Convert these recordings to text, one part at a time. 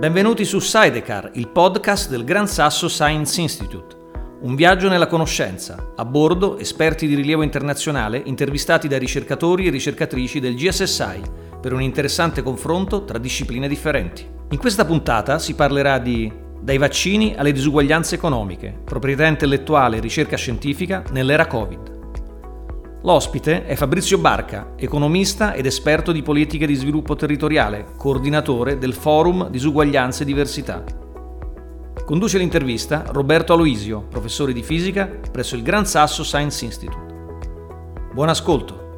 Benvenuti su Sidecar, il podcast del Gran Sasso Science Institute. Un viaggio nella conoscenza. A bordo esperti di rilievo internazionale intervistati da ricercatori e ricercatrici del GSSI per un interessante confronto tra discipline differenti. In questa puntata si parlerà di dai vaccini alle disuguaglianze economiche, proprietà intellettuale e ricerca scientifica nell'era Covid. L'ospite è Fabrizio Barca, economista ed esperto di politiche di sviluppo territoriale, coordinatore del Forum Disuguaglianze e Diversità. Conduce l'intervista Roberto Aloisio, professore di fisica presso il Gran Sasso Science Institute. Buon ascolto.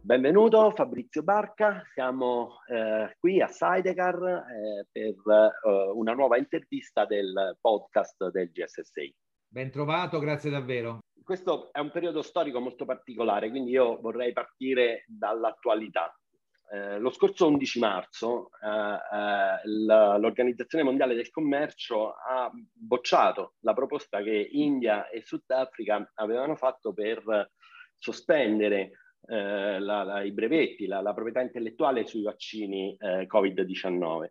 Benvenuto Fabrizio Barca, siamo eh, qui a Sidecar eh, per eh, una nuova intervista del podcast del GSSI. Ben trovato, grazie davvero questo è un periodo storico molto particolare, quindi io vorrei partire dall'attualità. Eh, lo scorso 11 marzo eh, eh, l'Organizzazione Mondiale del Commercio ha bocciato la proposta che India e Sudafrica avevano fatto per sospendere eh, la, la, i brevetti, la, la, proprietà intellettuale sui vaccini eh, Covid-19.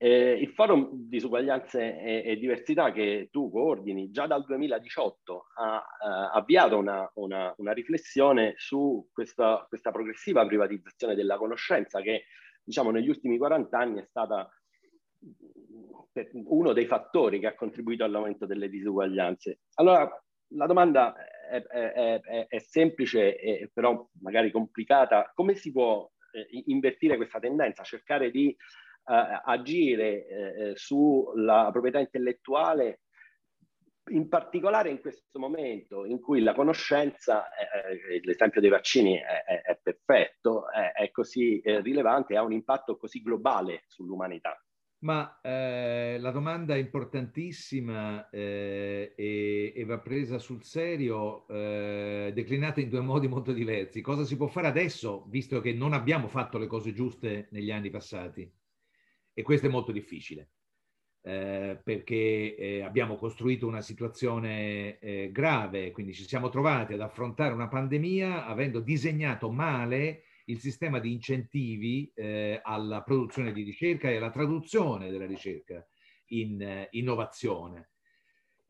Eh, il forum disuguaglianze e, e, diversità che tu coordini già dal 2018 ha eh, avviato una, una, una, riflessione su questa, questa, progressiva privatizzazione della conoscenza che diciamo negli ultimi 40 anni è stata uno dei fattori che ha contribuito all'aumento delle disuguaglianze. Allora la domanda è, è, è, è semplice e però magari complicata. Come si può eh, invertire questa tendenza, cercare di agire eh, sulla proprietà intellettuale, in particolare in questo momento in cui la conoscenza, eh, l'esempio dei vaccini è, è, è perfetto, è, è così rilevante, ha un impatto così globale sull'umanità. Ma eh, la domanda è importantissima eh, e, e, va presa sul serio, eh, declinata in due modi molto diversi. Cosa si può fare adesso, visto che non abbiamo fatto le cose giuste negli anni passati? E questo è molto difficile, eh, perché eh, abbiamo costruito una situazione eh, grave, quindi ci siamo trovati ad affrontare una pandemia avendo disegnato male il sistema di incentivi eh, alla produzione di ricerca e alla traduzione della ricerca in eh, innovazione.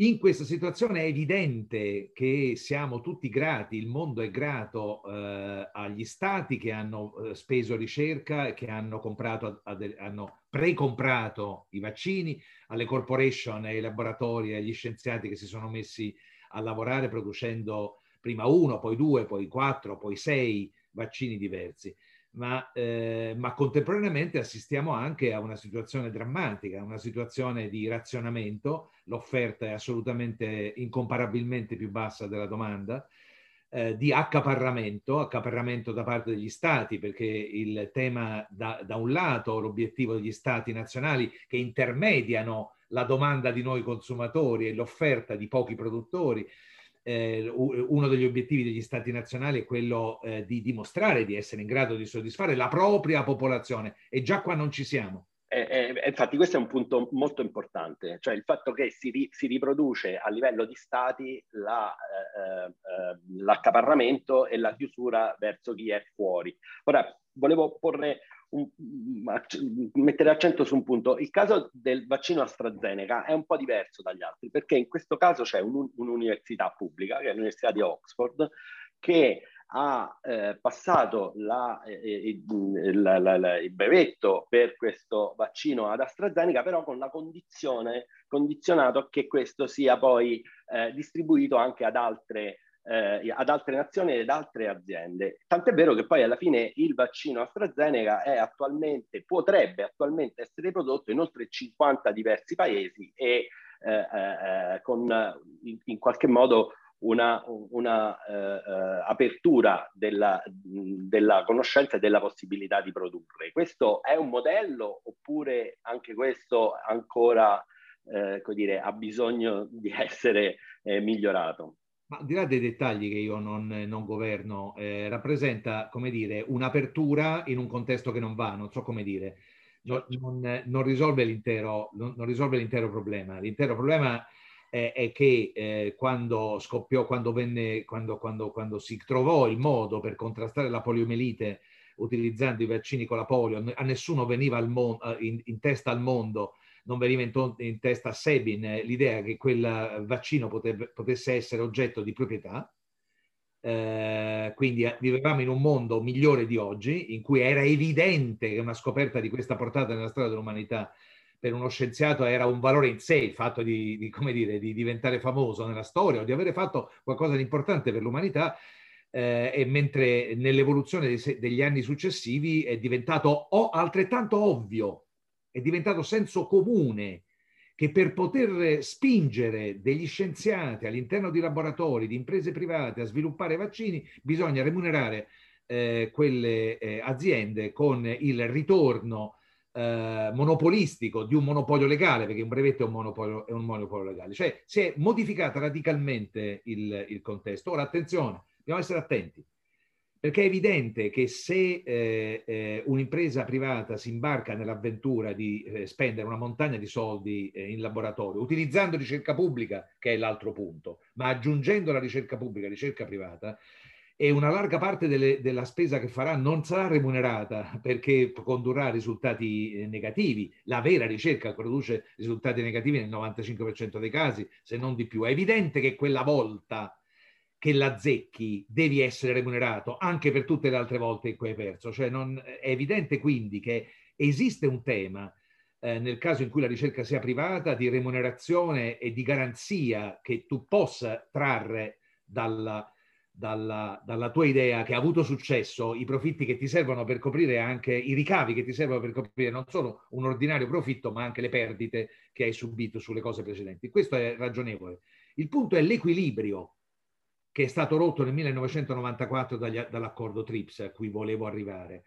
In questa situazione è evidente che siamo tutti grati, il mondo è grato eh, agli stati che hanno eh, speso ricerca che hanno, comprato, hanno pre-comprato i vaccini, alle corporation, ai laboratori, agli scienziati che si sono messi a lavorare producendo prima uno, poi due, poi quattro, poi sei vaccini diversi ma, eh, ma, contemporaneamente assistiamo anche a una situazione drammatica, una situazione di razionamento, l'offerta è assolutamente incomparabilmente più bassa della domanda, eh, di accaparramento, accaparramento da parte degli stati, perché il tema da, da un lato, l'obiettivo degli stati nazionali che intermediano la domanda di noi consumatori e l'offerta di pochi produttori, eh, uno degli obiettivi degli stati nazionali è quello eh, di dimostrare di essere in grado di soddisfare la propria popolazione e già qua non ci siamo. Eh, eh, infatti questo è un punto molto importante, cioè il fatto che si, ri, si riproduce a livello di stati la, eh, eh, l'accaparramento e la chiusura verso chi è fuori. Ora, volevo porre mettere accento su un punto. Il caso del vaccino AstraZeneca è un po' diverso dagli altri perché in questo caso c'è un, un'università pubblica, che è l'Università di Oxford, che ha eh, passato la, eh, il, la, la, il, brevetto per questo vaccino ad AstraZeneca, però con la condizione, condizionato che questo sia poi eh, distribuito anche ad altre eh, ad altre nazioni ed altre aziende. Tant'è vero che poi alla fine il vaccino AstraZeneca è attualmente, potrebbe attualmente essere prodotto in oltre 50 diversi paesi e eh, eh, con in, in, qualche modo una, una eh, eh, apertura della, della conoscenza e della possibilità di produrre. Questo è un modello oppure anche questo ancora eh, dire, ha bisogno di essere migliorato? Ma al di là dei dettagli che io non, non governo, eh, rappresenta, come dire, un'apertura in un contesto che non va, non so come dire, non, non, non, risolve, l'intero, non risolve l'intero problema. L'intero problema eh, è che eh, quando scoppiò, quando, venne, quando, quando, quando si trovò il modo per contrastare la poliomielite utilizzando i vaccini con la polio, a nessuno veniva mon- in, in, testa al mondo, non veniva in, to- in testa a Sebin eh, l'idea che quel vaccino potebbe, potesse essere oggetto di proprietà. Eh, quindi eh, vivevamo in un mondo migliore di oggi, in cui era evidente che una scoperta di questa portata nella storia dell'umanità per uno scienziato era un valore in sé il fatto di, di, dire, di diventare famoso nella storia o di avere fatto qualcosa di importante per l'umanità, eh, e mentre nell'evoluzione dei, degli anni successivi è diventato o, altrettanto ovvio, è diventato senso comune che per poter spingere degli scienziati all'interno di laboratori, di imprese private a sviluppare vaccini, bisogna remunerare eh, quelle eh, aziende con il ritorno eh, monopolistico di un monopolio legale, perché un brevetto è un monopolio, è un monopolio legale. Cioè si è modificata radicalmente il, il contesto. Ora attenzione, dobbiamo essere attenti, perché è evidente che se eh, eh, un'impresa privata si imbarca nell'avventura di eh, spendere una montagna di soldi eh, in laboratorio, utilizzando ricerca pubblica, che è l'altro punto, ma aggiungendo la ricerca pubblica, ricerca privata, e una larga parte delle, della spesa che farà non sarà remunerata perché condurrà risultati eh, negativi. La vera ricerca produce risultati negativi nel 95% dei casi, se non di più. È evidente che quella volta che la zecchi devi essere remunerato anche per tutte le altre volte in cui hai perso. Cioè non, è evidente quindi che esiste un tema eh, nel caso in cui la ricerca sia privata di remunerazione e di garanzia che tu possa trarre dalla, dalla, dalla, tua idea che ha avuto successo, i profitti che ti servono per coprire anche i ricavi che ti servono per coprire non solo un ordinario profitto, ma anche le perdite che hai subito sulle cose precedenti. Questo è ragionevole. Il punto è l'equilibrio che è stato rotto nel 1994 dagli, dall'accordo TRIPS a cui volevo arrivare.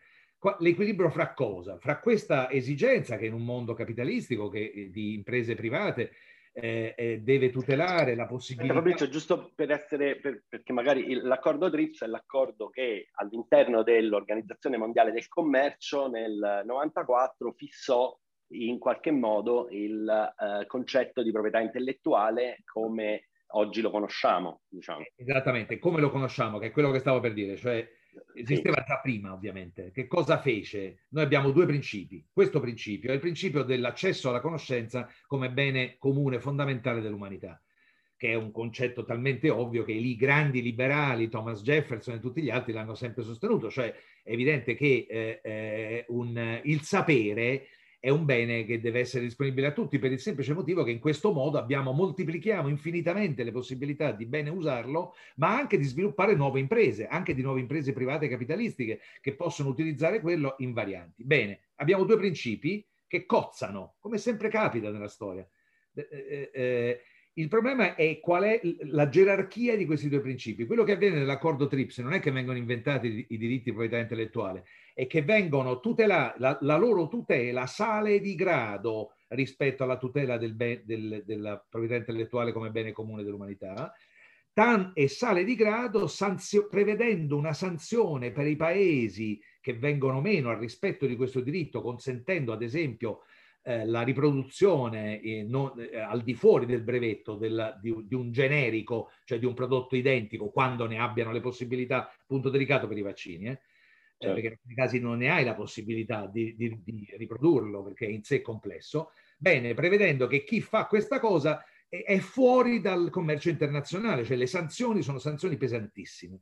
L'equilibrio fra cosa? Fra questa esigenza che in un mondo capitalistico che, di imprese private eh, eh, deve tutelare la possibilità. Fabrizio, giusto per essere, per, perché magari il, l'accordo TRIPS è l'accordo che all'interno dell'Organizzazione Mondiale del Commercio nel 94 fissò in qualche modo il eh, concetto di proprietà intellettuale come oggi lo conosciamo. Diciamo. Esattamente, come lo conosciamo, che è quello che stavo per dire, cioè esisteva già prima ovviamente. Che cosa fece? Noi abbiamo due principi. Questo principio è il principio dell'accesso alla conoscenza come bene comune fondamentale dell'umanità, che è un concetto talmente ovvio che i grandi liberali, Thomas Jefferson e tutti gli altri l'hanno sempre sostenuto, cioè è evidente che eh, eh, un, il sapere è un bene che deve essere disponibile a tutti per il semplice motivo che in questo modo abbiamo, moltiplichiamo infinitamente le possibilità di bene usarlo, ma anche di sviluppare nuove imprese, anche di nuove imprese private capitalistiche che possono utilizzare quello in varianti. Bene, abbiamo due principi che cozzano, come sempre capita nella storia. Eh, eh, eh il problema è qual è la gerarchia di questi due principi. Quello che avviene nell'accordo TRIPS non è che vengono inventati i diritti di proprietà intellettuale, è che vengono tutelati, la, la, loro tutela sale di grado rispetto alla tutela del be, del, della proprietà intellettuale come bene comune dell'umanità, tan, e sale di grado sanzio, prevedendo una sanzione per i paesi che vengono meno al rispetto di questo diritto, consentendo ad esempio eh, la riproduzione eh, non, eh, al di fuori del brevetto della, di, di, un generico, cioè di un prodotto identico, quando ne abbiano le possibilità, punto delicato per i vaccini, eh? Certo. perché in alcuni casi non ne hai la possibilità di, di, di, riprodurlo perché è in sé complesso. Bene, prevedendo che chi fa questa cosa è, fuori dal commercio internazionale, cioè le sanzioni sono sanzioni pesantissime.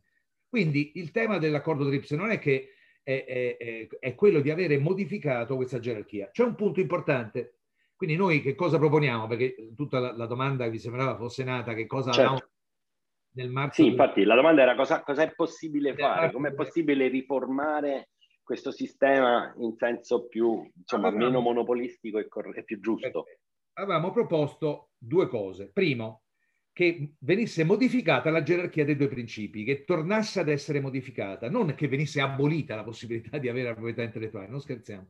Quindi il tema dell'accordo TRIPS non è che è, è, è quello di avere modificato questa gerarchia. C'è un punto importante. Quindi noi che cosa proponiamo? Perché tutta la, la domanda vi sembrava fosse nata, che cosa certo. Nel marzo? Sì, infatti la domanda era cosa, cosa è possibile fare? Come è possibile riformare questo sistema in senso più, insomma, avevamo, meno monopolistico e, cor- e più giusto? Avevamo proposto due cose. Primo, che venisse modificata la gerarchia dei due principi, che tornasse ad essere modificata, non che venisse abolita la possibilità di avere la proprietà intellettuale, non scherziamo,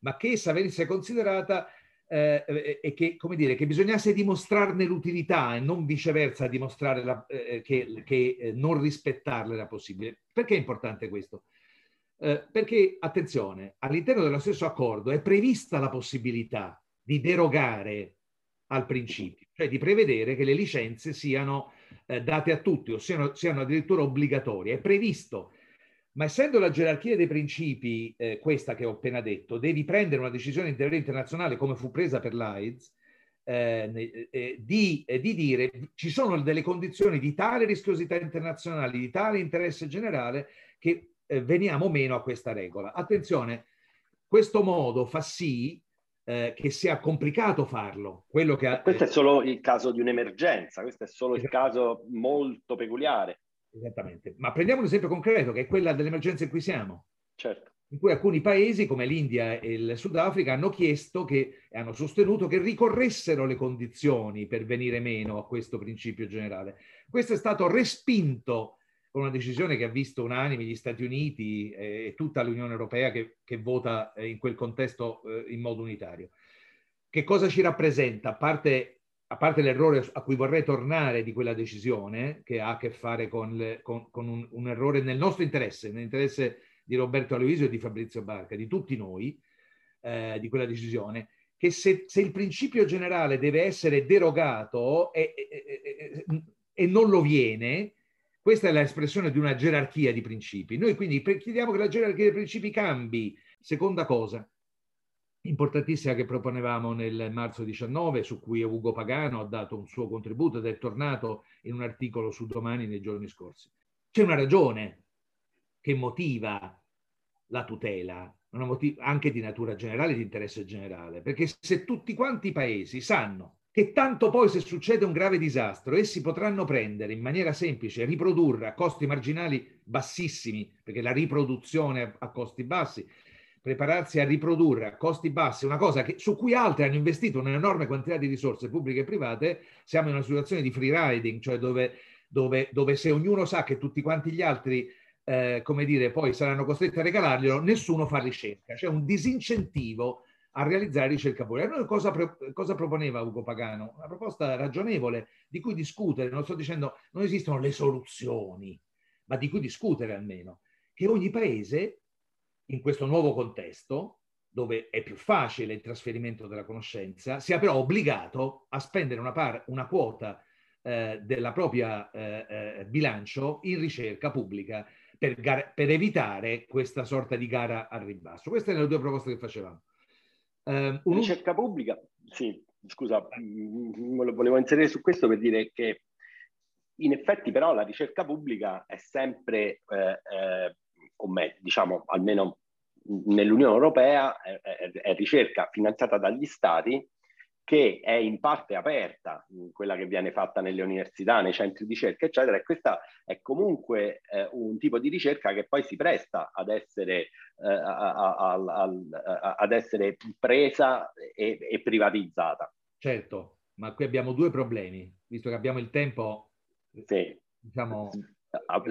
ma che essa venisse considerata eh, eh, e che, come dire, che bisognasse dimostrarne l'utilità e non viceversa dimostrare la, eh, che, che eh, non rispettarle era possibile. Perché è importante questo? Eh, perché, attenzione, all'interno dello stesso accordo è prevista la possibilità di derogare al principio cioè di prevedere che le licenze siano eh, date a tutti o siano, siano, addirittura obbligatorie. È previsto, ma essendo la gerarchia dei principi eh, questa che ho appena detto, devi prendere una decisione internazionale come fu presa per l'AIDS, eh, eh, di, eh, di, dire ci sono delle condizioni di tale rischiosità internazionale, di tale interesse generale che eh, veniamo meno a questa regola. Attenzione, questo modo fa sì eh, che sia complicato farlo. Quello che ha, questo è solo il caso di un'emergenza, questo è solo il caso molto peculiare. Esattamente, ma prendiamo un esempio concreto che è quella dell'emergenza in cui siamo. Certo. In cui alcuni paesi come l'India e il Sudafrica hanno chiesto che, e hanno sostenuto che ricorressero le condizioni per venire meno a questo principio generale. Questo è stato respinto con una decisione che ha visto unanime gli Stati Uniti e tutta l'Unione Europea che, che vota eh, in quel contesto eh, in modo unitario. Che cosa ci rappresenta? A parte, a parte, l'errore a cui vorrei tornare di quella decisione, che ha a che fare con, le, con, con un, un, errore nel nostro interesse, nell'interesse di Roberto Aloisio e di Fabrizio Barca, di tutti noi, eh, di quella decisione, che se, se, il principio generale deve essere derogato e, e, e, e non lo viene, questa è l'espressione di una gerarchia di principi. Noi quindi chiediamo che la gerarchia dei principi cambi. Seconda cosa, importantissima che proponevamo nel marzo 19, su cui Ugo Pagano ha dato un suo contributo ed è tornato in un articolo su Domani nei giorni scorsi. C'è una ragione che motiva la tutela, motiv- anche di natura generale, di interesse generale, perché se tutti quanti i paesi sanno che tanto poi se succede un grave disastro, essi potranno prendere in maniera semplice, riprodurre a costi marginali bassissimi, perché la riproduzione a costi bassi, prepararsi a riprodurre a costi bassi una cosa che, su cui altri hanno investito un'enorme quantità di risorse pubbliche e private, siamo in una situazione di free riding, cioè dove, dove, dove se ognuno sa che tutti quanti gli altri eh, come dire, poi saranno costretti a regalarglielo, nessuno fa ricerca. C'è un disincentivo a realizzare ricerca pubblica. Noi cosa, cosa, proponeva Ugo Pagano? Una proposta ragionevole di cui discutere, non sto dicendo non esistono le soluzioni, ma di cui discutere almeno, che ogni paese in questo nuovo contesto, dove è più facile il trasferimento della conoscenza, sia però obbligato a spendere una, par- una quota eh, della propria eh, eh, bilancio in ricerca pubblica per, gar- per evitare questa sorta di gara al ribasso. Queste erano le due proposte che facevamo. Eh, un... Ricerca pubblica, sì, scusa, volevo inserire su questo per dire che in effetti però la ricerca pubblica è sempre, eh, eh, o meglio, diciamo almeno nell'Unione Europea, è, è, è ricerca finanziata dagli stati che è in parte aperta, quella che viene fatta nelle università, nei centri di ricerca, eccetera, e questa è comunque eh, un tipo di ricerca che poi si presta ad essere, eh, a, a, a, ad essere presa e, e, privatizzata. Certo, ma qui abbiamo due problemi, visto che abbiamo il tempo, sì. diciamo...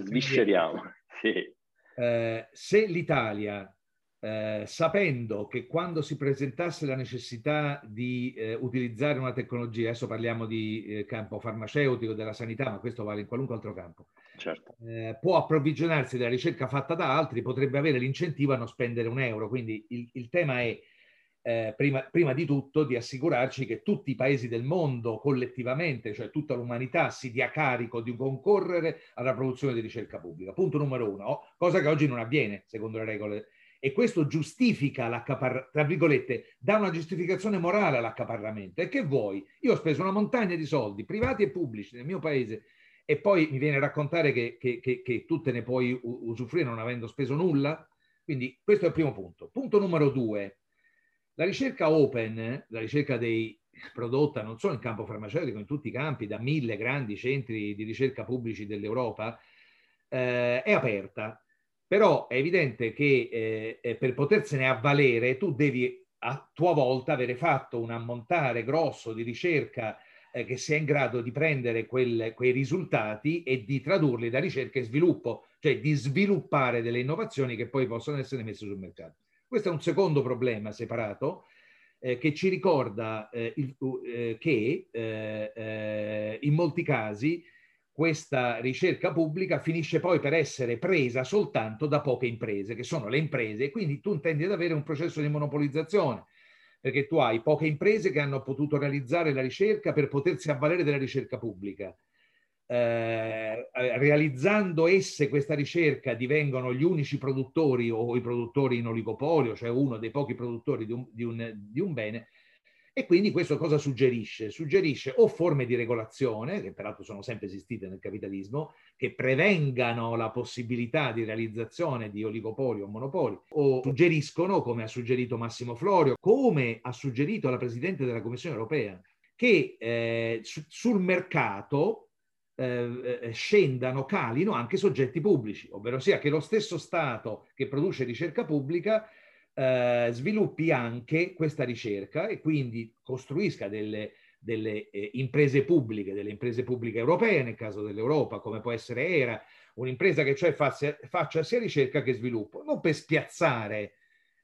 Svisceriamo, sì. Eh, se l'Italia eh, sapendo che quando si presentasse la necessità di eh, utilizzare una tecnologia, adesso parliamo di eh, campo farmaceutico, della sanità, ma questo vale in qualunque altro campo, certo. Eh, può approvvigionarsi della ricerca fatta da altri, potrebbe avere l'incentivo a non spendere un euro. Quindi il, il tema è, eh, prima, prima di tutto, di assicurarci che tutti i paesi del mondo collettivamente, cioè tutta l'umanità, si dia carico di concorrere alla produzione di ricerca pubblica. Punto numero uno, cosa che oggi non avviene, secondo le regole e questo giustifica l'accaparramento, tra virgolette, dà una giustificazione morale all'accaparramento. E che vuoi? Io ho speso una montagna di soldi, privati e pubblici, nel mio paese, e poi mi viene a raccontare che, che, che, che tu te ne puoi usufruire non avendo speso nulla? Quindi questo è il primo punto. Punto numero due. La ricerca open, la ricerca dei prodotta non solo in campo farmaceutico, in tutti i campi, da mille grandi centri di ricerca pubblici dell'Europa, eh, è aperta però è evidente che eh, eh, per potersene avvalere tu devi a tua volta avere fatto un ammontare grosso di ricerca eh, che sia in grado di prendere quel, quei risultati e di tradurli da ricerca e sviluppo, cioè di sviluppare delle innovazioni che poi possono essere messe sul mercato. Questo è un secondo problema separato eh, che ci ricorda eh, il, eh, che eh, in molti casi questa ricerca pubblica finisce poi per essere presa soltanto da poche imprese, che sono le imprese, e quindi tu intendi ad avere un processo di monopolizzazione, perché tu hai poche imprese che hanno potuto realizzare la ricerca per potersi avvalere della ricerca pubblica. Eh, realizzando esse questa ricerca divengono gli unici produttori o i produttori in oligopolio, cioè uno dei pochi produttori di un, di un, di un bene, e quindi questo cosa suggerisce? Suggerisce o forme di regolazione, che peraltro sono sempre esistite nel capitalismo, che prevengano la possibilità di realizzazione di oligopoli o monopoli, o suggeriscono, come ha suggerito Massimo Florio, come ha suggerito la Presidente della Commissione europea, che eh, su, sul mercato eh, eh, scendano, calino anche soggetti pubblici, ovvero sia che lo stesso Stato che produce ricerca pubblica eh, sviluppi anche questa ricerca e quindi costruisca delle, delle eh, imprese pubbliche, delle imprese pubbliche europee, nel caso dell'Europa, come può essere ERA, un'impresa che cioè faccia, faccia sia ricerca che sviluppo, non per spiazzare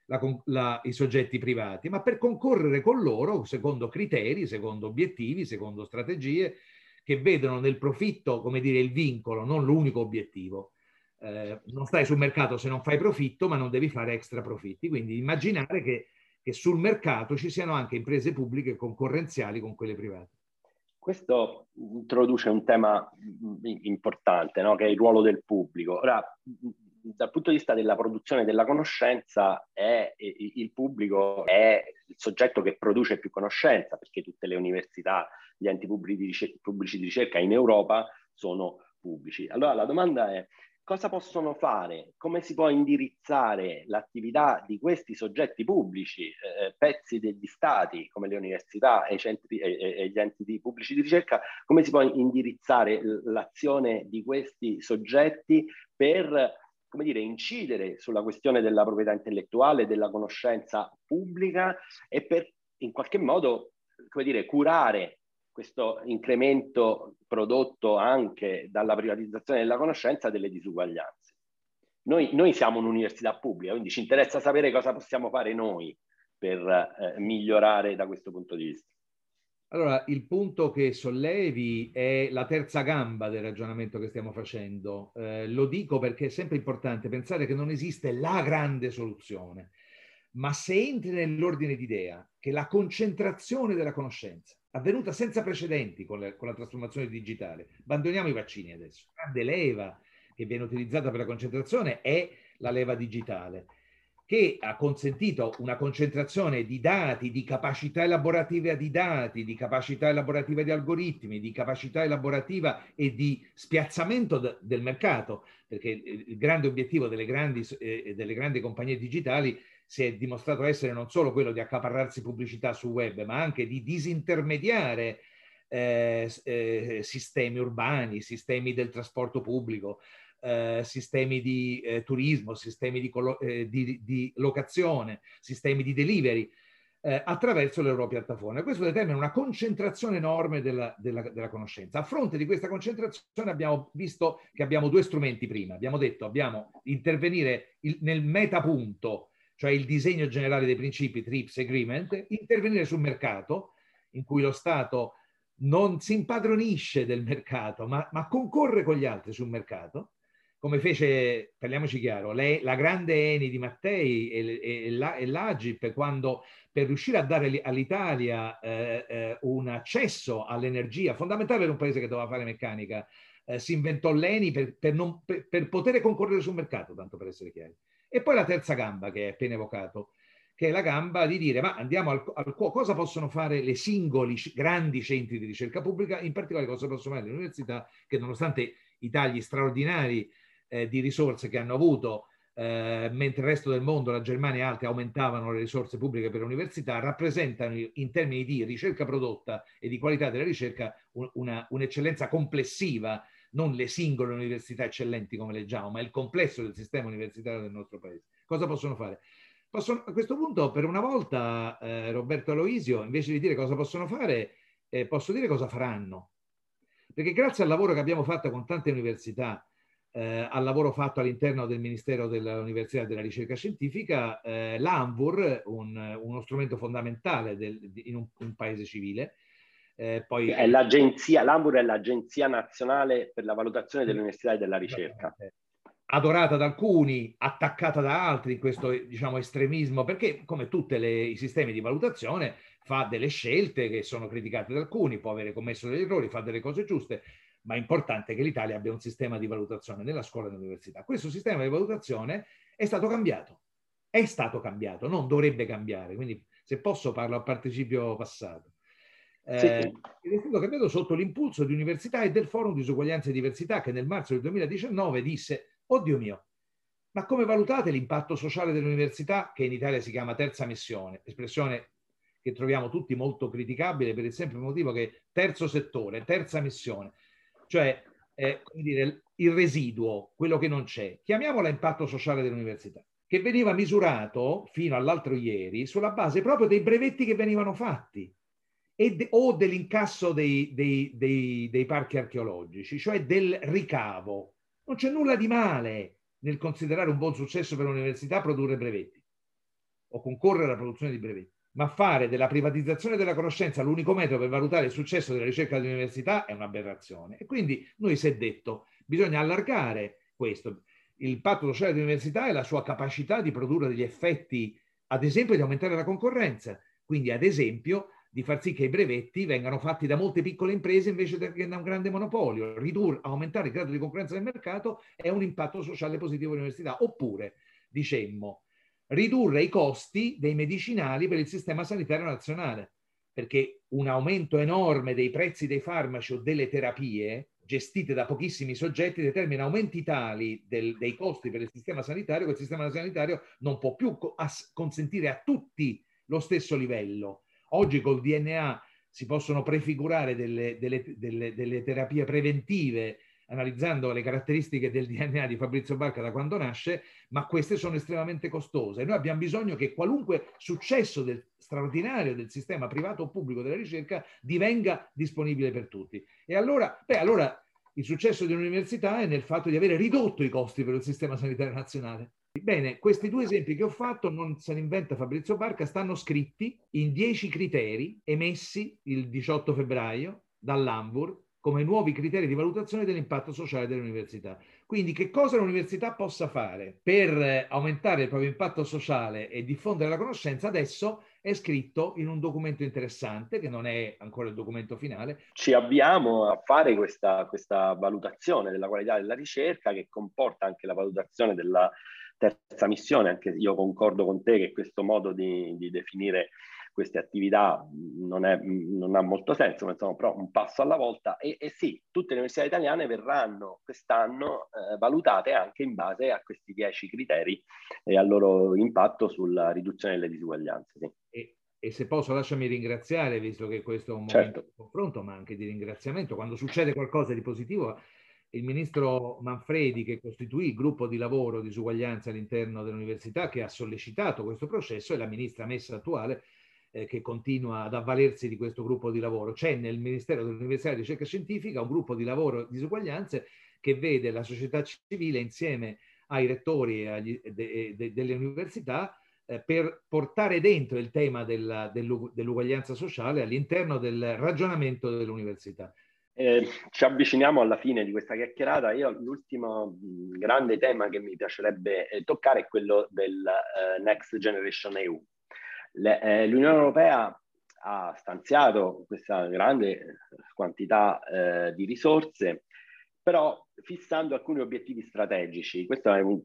la, la, i soggetti privati, ma per concorrere con loro secondo criteri, secondo obiettivi, secondo strategie che vedono nel profitto, come dire, il vincolo, non l'unico obiettivo. Eh, non stai sul mercato se non fai profitto, ma non devi fare extra profitti. Quindi immaginare che, che sul mercato ci siano anche imprese pubbliche concorrenziali con quelle private. Questo introduce un tema importante, no? che è il ruolo del pubblico. Ora, dal punto di vista della produzione della conoscenza, è, il pubblico è il soggetto che produce più conoscenza, perché tutte le università, gli enti pubblici di ricerca in Europa sono pubblici. Allora la domanda è cosa possono fare, come si può indirizzare l'attività di questi soggetti pubblici, eh, pezzi degli stati come le università e, centri, e, e, gli enti pubblici di ricerca, come si può indirizzare l'azione di questi soggetti per come dire, incidere sulla questione della proprietà intellettuale, della conoscenza pubblica e per in qualche modo come dire, curare questo incremento prodotto anche dalla privatizzazione della conoscenza delle disuguaglianze. Noi, noi siamo un'università pubblica, quindi ci interessa sapere cosa possiamo fare noi per eh, migliorare da questo punto di vista. Allora, il punto che sollevi è la terza gamba del ragionamento che stiamo facendo. Eh, lo dico perché è sempre importante pensare che non esiste la grande soluzione, ma se entri nell'ordine d'idea che la concentrazione della conoscenza avvenuta senza precedenti con, le, con, la trasformazione digitale. Abbandoniamo i vaccini adesso. La grande leva che viene utilizzata per la concentrazione è la leva digitale, che ha consentito una concentrazione di dati, di capacità elaborativa di dati, di capacità elaborativa di algoritmi, di capacità elaborativa e di spiazzamento d- del mercato, perché il grande obiettivo delle grandi, eh, delle grandi compagnie digitali si è dimostrato essere non solo quello di accaparrarsi pubblicità sul web, ma anche di disintermediare eh, eh, sistemi urbani, sistemi del trasporto pubblico, eh, sistemi di eh, turismo, sistemi di, eh, di, di, locazione, sistemi di delivery eh, attraverso le loro piattaforme. Questo determina una concentrazione enorme della, della, della, conoscenza. A fronte di questa concentrazione abbiamo visto che abbiamo due strumenti prima. Abbiamo detto abbiamo intervenire il, nel metapunto cioè il disegno generale dei principi TRIPS Agreement, intervenire sul mercato in cui lo Stato non si impadronisce del mercato, ma, ma concorre con gli altri sul mercato, come fece, parliamoci chiaro, lei, la grande Eni di Mattei e, e, e l'Agip quando per riuscire a dare all'Italia eh, eh, un accesso all'energia fondamentale per un paese che doveva fare meccanica, eh, si inventò l'Eni per, per, non, per, per poter concorrere sul mercato, tanto per essere chiari. E poi la terza gamba che è appena evocato, che è la gamba di dire ma andiamo al, al cosa possono fare le singoli grandi centri di ricerca pubblica, in particolare cosa possono fare le università che nonostante i tagli straordinari eh, di risorse che hanno avuto, eh, mentre il resto del mondo, la Germania e altri aumentavano le risorse pubbliche per l'università, rappresentano in termini di ricerca prodotta e di qualità della ricerca una, un'eccellenza complessiva non le singole università eccellenti come leggiamo, ma il complesso del sistema universitario del nostro paese. Cosa possono fare? Possono, a questo punto, per una volta, eh, Roberto Aloisio, invece di dire cosa possono fare, eh, posso dire cosa faranno. Perché grazie al lavoro che abbiamo fatto con tante università, eh, al lavoro fatto all'interno del Ministero dell'Università e della Ricerca Scientifica, eh, l'ANVUR, un, uno strumento fondamentale del, in un, un paese civile, eh, poi... È l'agenzia, l'AMBUR è l'Agenzia Nazionale per la Valutazione dell'Università e della Ricerca. adorata da alcuni, attaccata da altri in questo diciamo, estremismo, perché come tutti i sistemi di valutazione fa delle scelte che sono criticate da alcuni, può avere commesso degli errori, fa delle cose giuste, ma è importante che l'Italia abbia un sistema di valutazione nella scuola e nell'università. Questo sistema di valutazione è stato cambiato, è stato cambiato, non dovrebbe cambiare, quindi se posso parlo a participio passato. Eh, sì. Ed è stato cambiato sotto l'impulso di università e del Forum di Disuguaglianza e Diversità che nel marzo del 2019 disse, oddio mio, ma come valutate l'impatto sociale dell'università che in Italia si chiama terza missione, espressione che troviamo tutti molto criticabile per il semplice motivo che terzo settore, terza missione, cioè eh, dire, il residuo, quello che non c'è, chiamiamola impatto sociale dell'università, che veniva misurato fino all'altro ieri sulla base proprio dei brevetti che venivano fatti de, o dell'incasso dei, dei, dei, dei parchi archeologici, cioè del ricavo. Non c'è nulla di male nel considerare un buon successo per l'università produrre brevetti o concorrere alla produzione di brevetti, ma fare della privatizzazione della conoscenza l'unico metodo per valutare il successo della ricerca dell'università è un'aberrazione. E quindi noi si è detto, bisogna allargare questo. Il patto sociale dell'università è la sua capacità di produrre degli effetti, ad esempio di aumentare la concorrenza, quindi ad esempio di far sì che i brevetti vengano fatti da molte piccole imprese invece che da un grande monopolio. Ridurre, aumentare il grado di concorrenza del mercato è un impatto sociale positivo all'università. Oppure, dicemmo, ridurre i costi dei medicinali per il sistema sanitario nazionale, perché un aumento enorme dei prezzi dei farmaci o delle terapie gestite da pochissimi soggetti determina aumenti tali del, dei costi per il sistema sanitario che il sistema sanitario non può più consentire a tutti lo stesso livello. Oggi col DNA si possono prefigurare delle, delle, delle, delle terapie preventive analizzando le caratteristiche del DNA di Fabrizio Barca da quando nasce, ma queste sono estremamente costose. Noi abbiamo bisogno che qualunque successo del, straordinario del sistema privato o pubblico della ricerca divenga disponibile per tutti. E allora, beh, allora il successo di un'università è nel fatto di avere ridotto i costi per il sistema sanitario nazionale. Bene, questi due esempi che ho fatto non se ne inventa Fabrizio Barca, stanno scritti in dieci criteri emessi il 18 febbraio dall'Ambur come nuovi criteri di valutazione dell'impatto sociale dell'università. Quindi che cosa l'università possa fare per aumentare il proprio impatto sociale e diffondere la conoscenza adesso è scritto in un documento interessante che non è ancora il documento finale. Ci avviamo a fare questa, questa valutazione della qualità della ricerca che comporta anche la valutazione della terza missione, anche io concordo con te che questo modo di, di definire queste attività non, è, non, ha molto senso, ma insomma, però un passo alla volta e, e sì, tutte le università italiane verranno quest'anno eh, valutate anche in base a questi dieci criteri e al loro impatto sulla riduzione delle disuguaglianze. Sì. E, e, se posso lasciami ringraziare, visto che questo è un momento certo. di confronto, ma anche di ringraziamento, quando succede qualcosa di positivo il ministro Manfredi che costituì il gruppo di lavoro di disuguaglianza all'interno dell'università che ha sollecitato questo processo e la ministra Messa attuale eh, che continua ad avvalersi di questo gruppo di lavoro. C'è nel Ministero dell'Università di Ricerca Scientifica un gruppo di lavoro di disuguaglianze che vede la società civile insieme ai rettori agli, de, de, delle università eh, per portare dentro il tema della, dell'uguaglianza sociale all'interno del ragionamento dell'università. Eh, ci avviciniamo alla fine di questa chiacchierata. Io l'ultimo mh, grande tema che mi piacerebbe eh, toccare è quello del eh, Next Generation EU. Le, eh, L'Unione Europea ha stanziato questa grande quantità eh, di risorse però fissando alcuni obiettivi strategici. Questo è un,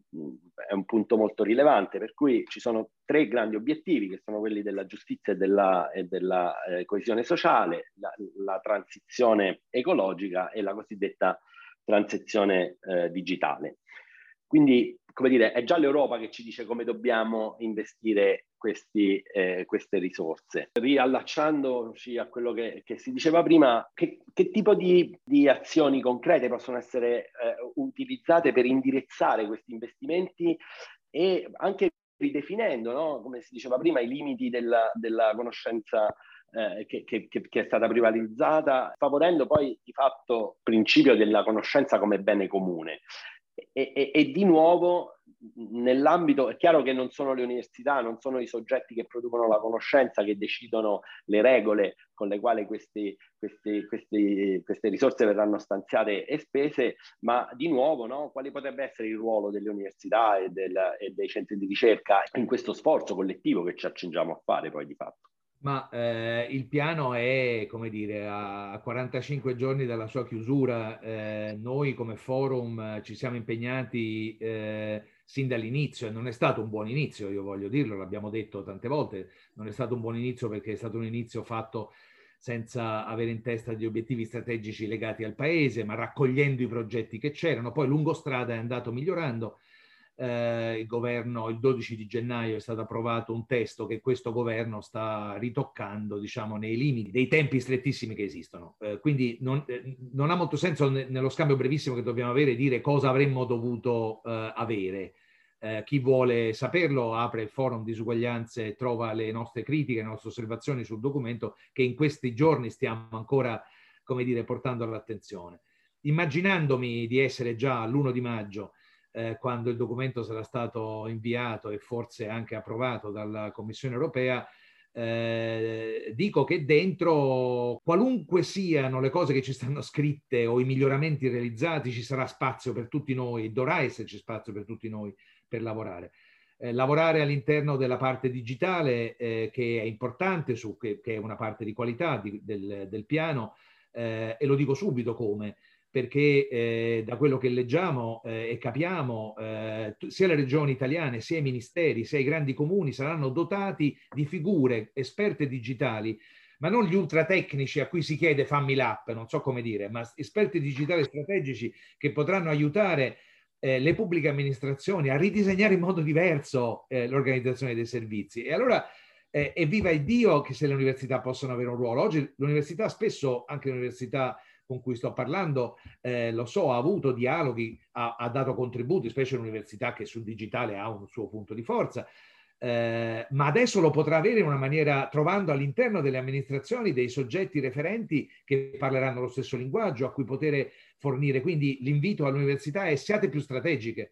è un, punto molto rilevante, per cui ci sono tre grandi obiettivi, che sono quelli della giustizia e della, e della eh, coesione sociale, la, la, transizione ecologica e la cosiddetta transizione eh, digitale. Quindi, come dire, è già l'Europa che ci dice come dobbiamo investire questi, eh, queste risorse. Riallacciandoci a quello che, che si diceva prima, che, che tipo di, di, azioni concrete possono essere eh, utilizzate per indirizzare questi investimenti e anche ridefinendo, no? come si diceva prima, i limiti della, della conoscenza eh, che, che, che, è stata privatizzata, favorendo poi di fatto il principio della conoscenza come bene comune e, e, e di nuovo nell'ambito, è chiaro che non sono le università, non sono i soggetti che producono la conoscenza che decidono le regole con le quali questi, questi, questi, queste risorse verranno stanziate e spese, ma di nuovo no, quale potrebbe essere il ruolo delle università e, del, e dei centri di ricerca in questo sforzo collettivo che ci accingiamo a fare poi di fatto? Ma eh, il piano è, come dire, a 45 giorni dalla sua chiusura. Eh, noi come forum eh, ci siamo impegnati eh, sin dall'inizio e non è stato un buon inizio, io voglio dirlo, l'abbiamo detto tante volte, non è stato un buon inizio perché è stato un inizio fatto senza avere in testa gli obiettivi strategici legati al paese, ma raccogliendo i progetti che c'erano. Poi lungo strada è andato migliorando eh, il governo il 12 di gennaio è stato approvato un testo che questo governo sta ritoccando diciamo nei limiti dei tempi strettissimi che esistono eh, quindi non, eh, non, ha molto senso ne, nello scambio brevissimo che dobbiamo avere dire cosa avremmo dovuto eh, avere eh, chi vuole saperlo apre il forum disuguaglianze e trova le nostre critiche, le nostre osservazioni sul documento che in questi giorni stiamo ancora, come dire, portando all'attenzione. Immaginandomi di essere già l'1 di maggio eh, quando il documento sarà stato inviato e forse anche approvato dalla Commissione europea, eh, dico che dentro qualunque siano le cose che ci stanno scritte o i miglioramenti realizzati, ci sarà spazio per tutti noi, dovrà esserci spazio per tutti noi per lavorare. Eh, lavorare all'interno della parte digitale eh, che è importante, su, che, che, è una parte di qualità di, del, del, piano, eh, e lo dico subito come perché eh, da quello che leggiamo eh, e capiamo, eh, sia le regioni italiane, sia i ministeri, sia i grandi comuni saranno dotati di figure esperte digitali, ma non gli ultra tecnici a cui si chiede fammi l'app, non so come dire, ma esperti digitali strategici che potranno aiutare eh, le pubbliche amministrazioni a ridisegnare in modo diverso eh, l'organizzazione dei servizi. E allora eh, evviva il Dio che se le università possono avere un ruolo. Oggi l'università spesso, anche l'università con cui sto parlando, eh, lo so, ha avuto dialoghi, ha, ha, dato contributi, specie l'università che sul digitale ha un suo punto di forza, eh, ma adesso lo potrà avere in una maniera trovando all'interno delle amministrazioni dei soggetti referenti che parleranno lo stesso linguaggio a cui poter fornire. Quindi l'invito all'università è siate più strategiche.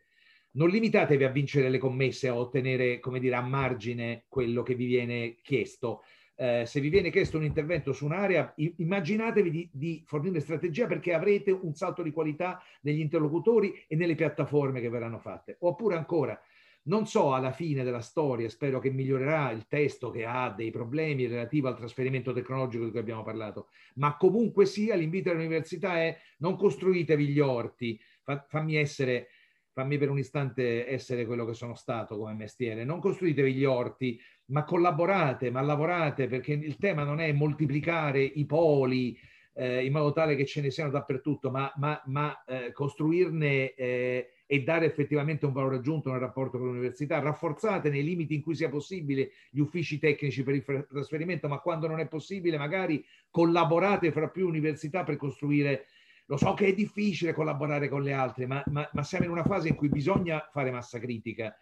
Non limitatevi a vincere le commesse, a ottenere, come dire, a margine quello che vi viene chiesto, eh, se vi viene chiesto un intervento su un'area, immaginatevi di, di, fornire strategia perché avrete un salto di qualità negli interlocutori e nelle piattaforme che verranno fatte. Oppure ancora, non so alla fine della storia, spero che migliorerà il testo che ha dei problemi relativi al trasferimento tecnologico di cui abbiamo parlato, ma comunque sia l'invito all'università è non costruitevi gli orti, fammi essere fammi per un istante essere quello che sono stato come mestiere, non costruitevi gli orti, ma collaborate, ma lavorate, perché il tema non è moltiplicare i poli eh, in modo tale che ce ne siano dappertutto, ma, ma, ma eh, costruirne eh, e dare effettivamente un valore aggiunto nel rapporto con l'università. Rafforzate nei limiti in cui sia possibile gli uffici tecnici per il trasferimento, ma quando non è possibile magari collaborate fra più università per costruire lo so che è difficile collaborare con le altre, ma, ma, ma siamo in una fase in cui bisogna fare massa critica.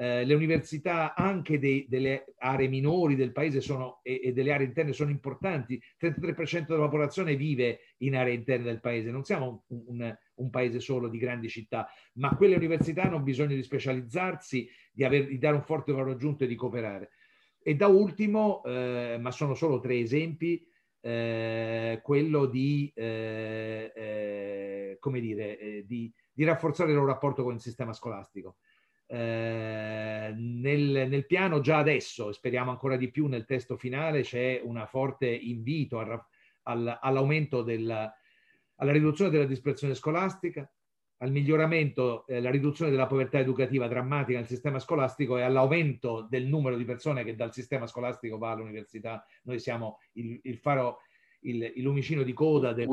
Eh, le università anche dei, delle aree minori del paese sono, e, e, delle aree interne sono importanti. Il 33% della popolazione vive in aree interne del paese. Non siamo un, un, un, paese solo di grandi città, ma quelle università hanno bisogno di specializzarsi, di, aver, di dare un forte valore aggiunto e di cooperare. E da ultimo, eh, ma sono solo tre esempi, eh, quello di, eh, eh, come dire, di, di, rafforzare il loro rapporto con il sistema scolastico. Eh, nel, nel, piano già adesso, speriamo ancora di più nel testo finale, c'è un forte invito al, al, all'aumento della, alla riduzione della dispersione scolastica, al miglioramento, eh, riduzione della povertà educativa drammatica nel sistema scolastico e all'aumento del numero di persone che dal sistema scolastico va all'università. Noi siamo il, il faro, il, il, lumicino di coda del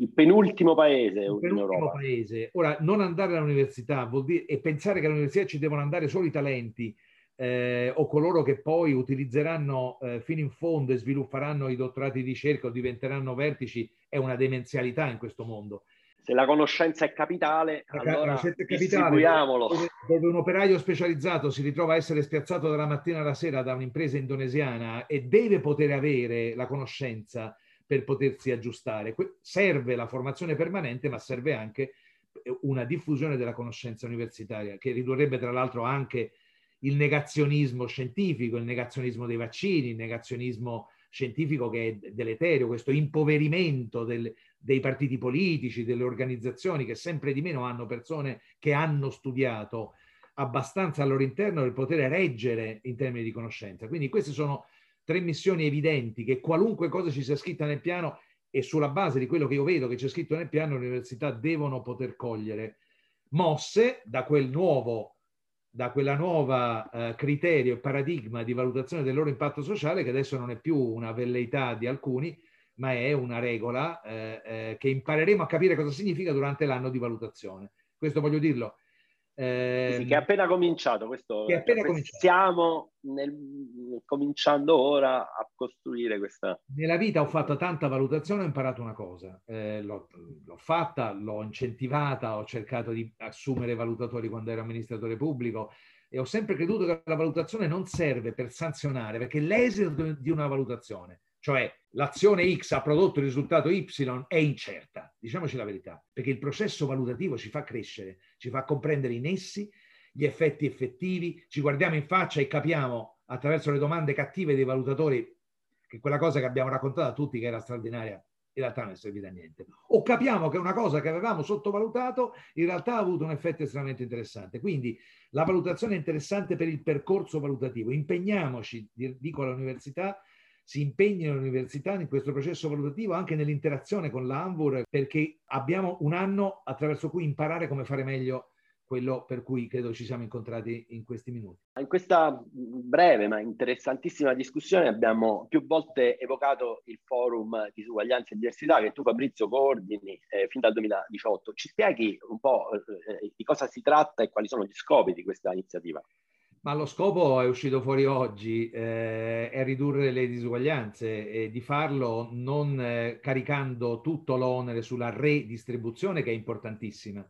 il penultimo paese il penultimo paese. Ora, non andare all'università vuol dire, e pensare che all'università ci devono andare solo i talenti eh, o coloro che poi utilizzeranno eh, fino in fondo e svilupperanno i dottorati di ricerca o diventeranno vertici è una demenzialità in questo mondo se la conoscenza è capitale, la allora è distribuiamolo. Dove, dove un operaio specializzato si ritrova a essere spiazzato dalla mattina alla sera da un'impresa indonesiana e deve poter avere la conoscenza per potersi aggiustare. Serve la formazione permanente, ma serve anche una diffusione della conoscenza universitaria che ridurrebbe tra l'altro anche il negazionismo scientifico, il negazionismo dei vaccini, il negazionismo scientifico che è deleterio, questo impoverimento del, dei partiti politici, delle organizzazioni che sempre di meno hanno persone che hanno studiato abbastanza al loro interno per poter reggere in termini di conoscenza. Quindi queste sono tre missioni evidenti che qualunque cosa ci sia scritta nel piano e sulla base di quello che io vedo che c'è scritto nel piano, le università devono poter cogliere mosse da quel nuovo da quella nuova eh, criterio e paradigma di valutazione del loro impatto sociale che adesso non è più una velleità di alcuni, ma è una regola eh, eh, che impareremo a capire cosa significa durante l'anno di valutazione. Questo voglio dirlo eh, sì, che è appena cominciato questo. Che è appena cominciato. Stiamo nel, cominciando ora a costruire questa. Nella vita ho fatto tanta valutazione, ho imparato una cosa. Eh, l'ho, l'ho, fatta, l'ho incentivata, ho cercato di assumere valutatori quando ero amministratore pubblico e ho sempre creduto che la valutazione non serve per sanzionare, perché l'esito di una valutazione cioè l'azione X ha prodotto il risultato Y, è incerta, diciamoci la verità, perché il processo valutativo ci fa crescere, ci fa comprendere i nessi, gli effetti effettivi, ci guardiamo in faccia e capiamo attraverso le domande cattive dei valutatori che quella cosa che abbiamo raccontato a tutti che era straordinaria in realtà non è servita a niente. O capiamo che una cosa che avevamo sottovalutato in realtà ha avuto un effetto estremamente interessante. Quindi la valutazione è interessante per il percorso valutativo. Impegniamoci, dico all'università, si impegnino le università in questo processo valutativo anche nell'interazione con l'ANVUR perché abbiamo un anno attraverso cui imparare come fare meglio quello per cui credo ci siamo incontrati in questi minuti. In questa breve ma interessantissima discussione abbiamo più volte evocato il forum disuguaglianza e diversità che tu Fabrizio coordini eh, fin dal 2018. Ci spieghi un po' eh, di cosa si tratta e quali sono gli scopi di questa iniziativa? Ma lo scopo è uscito fuori oggi, eh, è ridurre le disuguaglianze e di farlo non eh, caricando tutto l'onere sulla redistribuzione che è importantissima.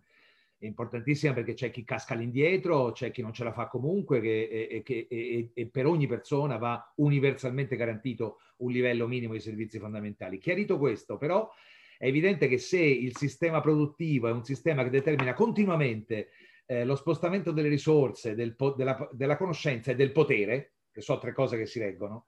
È importantissima perché c'è chi casca all'indietro, c'è chi non ce la fa comunque che, e, che, e, e per ogni persona va universalmente garantito un livello minimo di servizi fondamentali. Chiarito questo, però è evidente che se il sistema produttivo è un sistema che determina continuamente eh, lo spostamento delle risorse, del po- della, della, conoscenza e del potere, che sono tre cose che si reggono,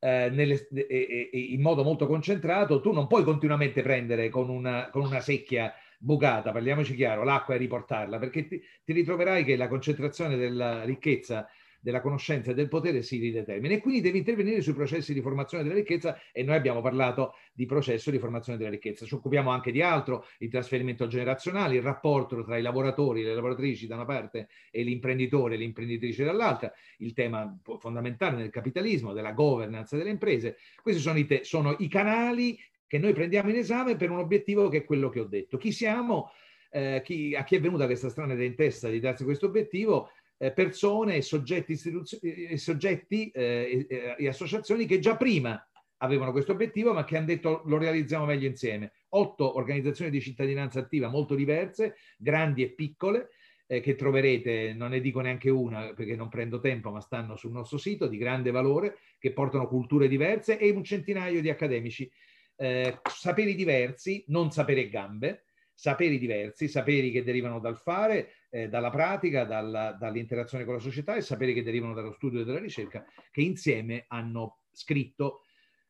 eh, nelle, e, e, in modo molto concentrato, tu non puoi continuamente prendere con una, con una secchia bucata, parliamoci chiaro, l'acqua e riportarla, perché ti, ti ritroverai che la concentrazione della ricchezza della conoscenza e del potere si ridetermina e quindi devi intervenire sui processi di formazione della ricchezza e noi abbiamo parlato di processo di formazione della ricchezza. Ci occupiamo anche di altro, il trasferimento generazionale, il rapporto tra i lavoratori, le lavoratrici da una parte e l'imprenditore e l'imprenditrice dall'altra, il tema fondamentale nel capitalismo, della governance delle imprese. Questi sono i, te- sono i canali che noi prendiamo in esame per un obiettivo che è quello che ho detto. Chi siamo? Eh, chi, a chi è venuta questa strana idea in testa di darsi questo obiettivo? Eh, persone e soggetti, istituzio- e, soggetti eh, e, e associazioni che già prima avevano questo obiettivo, ma che hanno detto lo realizziamo meglio insieme. Otto organizzazioni di cittadinanza attiva molto diverse, grandi e piccole, eh, che troverete, non ne dico neanche una perché non prendo tempo, ma stanno sul nostro sito, di grande valore, che portano culture diverse e un centinaio di accademici. Eh, saperi diversi, non sapere gambe, saperi diversi, saperi che derivano dal fare, eh, dalla pratica, dalla, dall'interazione con la società e saperi che derivano dallo studio e dalla ricerca, che insieme hanno scritto,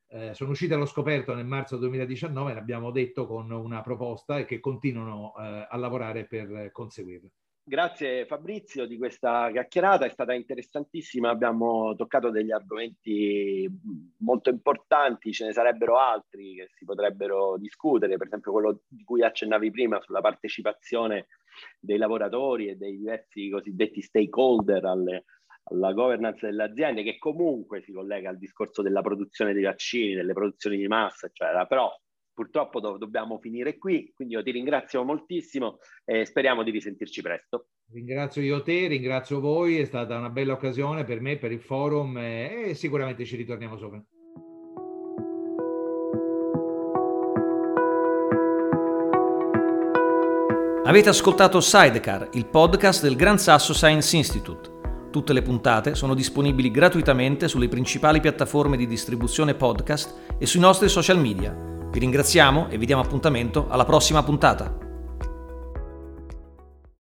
eh, sono uscite allo scoperto nel marzo 2019, l'abbiamo detto con una proposta e che continuano eh, a lavorare per conseguirla. Grazie Fabrizio di questa chiacchierata, è stata interessantissima, abbiamo toccato degli argomenti molto importanti, ce ne sarebbero altri che si potrebbero discutere, per esempio quello di cui accennavi prima sulla partecipazione dei lavoratori e dei diversi cosiddetti stakeholder alle, alla governance delle aziende, che comunque si collega al discorso della produzione dei vaccini, delle produzioni di massa, eccetera, però purtroppo do- dobbiamo finire qui, quindi io ti ringrazio moltissimo e speriamo di risentirci presto. Ringrazio io te, ringrazio voi, è stata una bella occasione per me, per il forum e, e sicuramente ci ritorniamo sopra. Avete ascoltato Sidecar, il podcast del Gran Sasso Science Institute. Tutte le puntate sono disponibili gratuitamente sulle principali piattaforme di distribuzione podcast e sui nostri social media vi ringraziamo e vi diamo appuntamento alla prossima puntata.